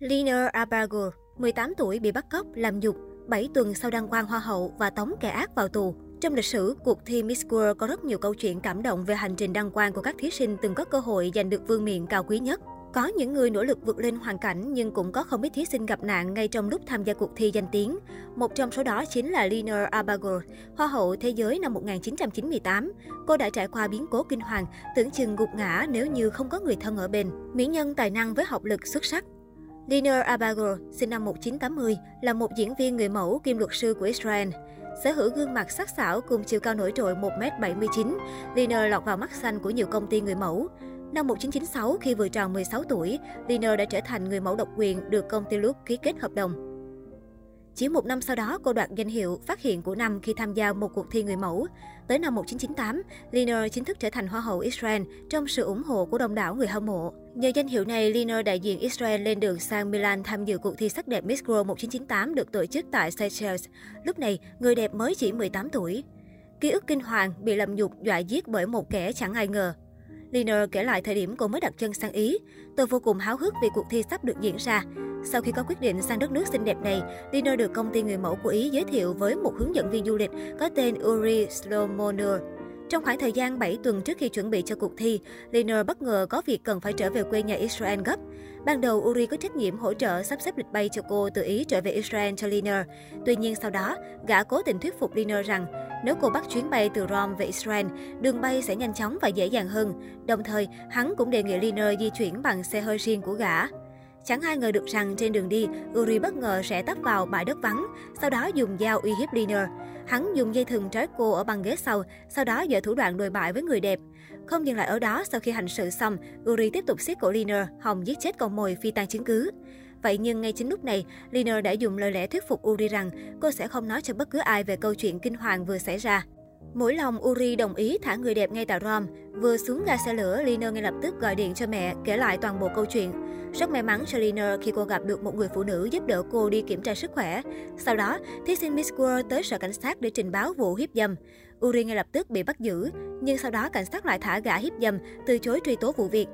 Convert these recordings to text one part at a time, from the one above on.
Lina Abago, 18 tuổi bị bắt cóc, làm nhục, 7 tuần sau đăng quang hoa hậu và tống kẻ ác vào tù. Trong lịch sử, cuộc thi Miss World có rất nhiều câu chuyện cảm động về hành trình đăng quang của các thí sinh từng có cơ hội giành được vương miện cao quý nhất. Có những người nỗ lực vượt lên hoàn cảnh nhưng cũng có không ít thí sinh gặp nạn ngay trong lúc tham gia cuộc thi danh tiếng. Một trong số đó chính là Lina Abago, Hoa hậu Thế giới năm 1998. Cô đã trải qua biến cố kinh hoàng, tưởng chừng gục ngã nếu như không có người thân ở bên. Mỹ nhân tài năng với học lực xuất sắc, Liner Abago, sinh năm 1980, là một diễn viên người mẫu kim luật sư của Israel. Sở hữu gương mặt sắc sảo cùng chiều cao nổi trội 1m79, Liner lọt vào mắt xanh của nhiều công ty người mẫu. Năm 1996, khi vừa tròn 16 tuổi, Liner đã trở thành người mẫu độc quyền được công ty Look ký kết hợp đồng. Chỉ một năm sau đó, cô đoạt danh hiệu phát hiện của năm khi tham gia một cuộc thi người mẫu. Tới năm 1998, Lina chính thức trở thành Hoa hậu Israel trong sự ủng hộ của đông đảo người hâm mộ. Nhờ danh hiệu này, Lina đại diện Israel lên đường sang Milan tham dự cuộc thi sắc đẹp Miss World 1998 được tổ chức tại Seychelles. Lúc này, người đẹp mới chỉ 18 tuổi. Ký ức kinh hoàng, bị lầm nhục, dọa giết bởi một kẻ chẳng ai ngờ. Lina kể lại thời điểm cô mới đặt chân sang Ý. Tôi vô cùng háo hức vì cuộc thi sắp được diễn ra. Sau khi có quyết định sang đất nước xinh đẹp này, Lina được công ty người mẫu của Ý giới thiệu với một hướng dẫn viên du lịch có tên Uri Slomoner. Trong khoảng thời gian 7 tuần trước khi chuẩn bị cho cuộc thi, Liner bất ngờ có việc cần phải trở về quê nhà Israel gấp. Ban đầu, Uri có trách nhiệm hỗ trợ sắp xếp lịch bay cho cô từ Ý trở về Israel cho Liner. Tuy nhiên sau đó, gã cố tình thuyết phục Liner rằng nếu cô bắt chuyến bay từ Rome về Israel, đường bay sẽ nhanh chóng và dễ dàng hơn. Đồng thời, hắn cũng đề nghị Liner di chuyển bằng xe hơi riêng của gã. Chẳng ai ngờ được rằng trên đường đi, Uri bất ngờ sẽ tấp vào bãi đất vắng, sau đó dùng dao uy hiếp Liner. Hắn dùng dây thừng trói cô ở băng ghế sau, sau đó dở thủ đoạn đồi bại với người đẹp. Không dừng lại ở đó, sau khi hành sự xong, Uri tiếp tục siết cổ Liner, hòng giết chết con mồi phi tan chứng cứ. Vậy nhưng ngay chính lúc này, Liner đã dùng lời lẽ thuyết phục Uri rằng cô sẽ không nói cho bất cứ ai về câu chuyện kinh hoàng vừa xảy ra. Mỗi lòng Uri đồng ý thả người đẹp ngay tại Rome. Vừa xuống ga xe lửa, Lina ngay lập tức gọi điện cho mẹ, kể lại toàn bộ câu chuyện. Rất may mắn cho Lina khi cô gặp được một người phụ nữ giúp đỡ cô đi kiểm tra sức khỏe. Sau đó, thí sinh Miss World tới sở cảnh sát để trình báo vụ hiếp dâm. Uri ngay lập tức bị bắt giữ, nhưng sau đó cảnh sát lại thả gã hiếp dâm, từ chối truy tố vụ việc.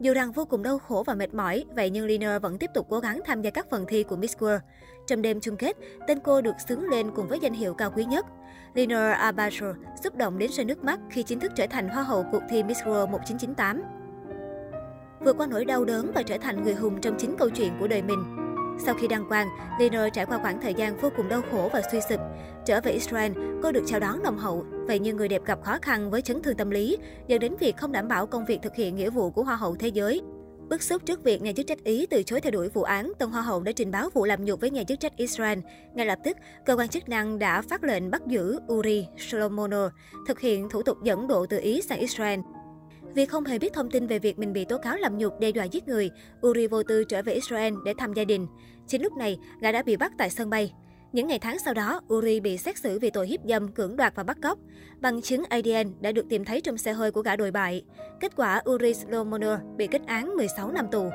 Dù rằng vô cùng đau khổ và mệt mỏi, vậy nhưng Lina vẫn tiếp tục cố gắng tham gia các phần thi của Miss World. Trong đêm chung kết, tên cô được xướng lên cùng với danh hiệu cao quý nhất. Lina Abajo xúc động đến rơi nước mắt khi chính thức trở thành Hoa hậu cuộc thi Miss World 1998. Vượt qua nỗi đau đớn và trở thành người hùng trong chính câu chuyện của đời mình. Sau khi đăng quang, Lina trải qua khoảng thời gian vô cùng đau khổ và suy sụp. Trở về Israel, cô được chào đón nồng hậu. Vậy nhưng người đẹp gặp khó khăn với chấn thương tâm lý, dẫn đến việc không đảm bảo công việc thực hiện nghĩa vụ của Hoa hậu thế giới. Bức xúc trước việc nhà chức trách Ý từ chối theo đuổi vụ án, Tân Hoa hậu đã trình báo vụ làm nhục với nhà chức trách Israel. Ngay lập tức, cơ quan chức năng đã phát lệnh bắt giữ Uri Solomono, thực hiện thủ tục dẫn độ từ Ý sang Israel. Vì không hề biết thông tin về việc mình bị tố cáo làm nhục đe dọa giết người, Uri vô tư trở về Israel để thăm gia đình. Chính lúc này, gã đã bị bắt tại sân bay. Những ngày tháng sau đó, Uri bị xét xử vì tội hiếp dâm, cưỡng đoạt và bắt cóc. Bằng chứng ADN đã được tìm thấy trong xe hơi của gã đồi bại. Kết quả, Uri Slomoner bị kết án 16 năm tù.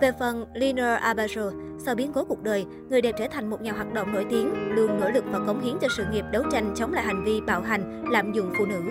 Về phần Lina Abajo, sau biến cố cuộc đời, người đẹp trở thành một nhà hoạt động nổi tiếng, luôn nỗ lực và cống hiến cho sự nghiệp đấu tranh chống lại hành vi bạo hành, lạm dụng phụ nữ.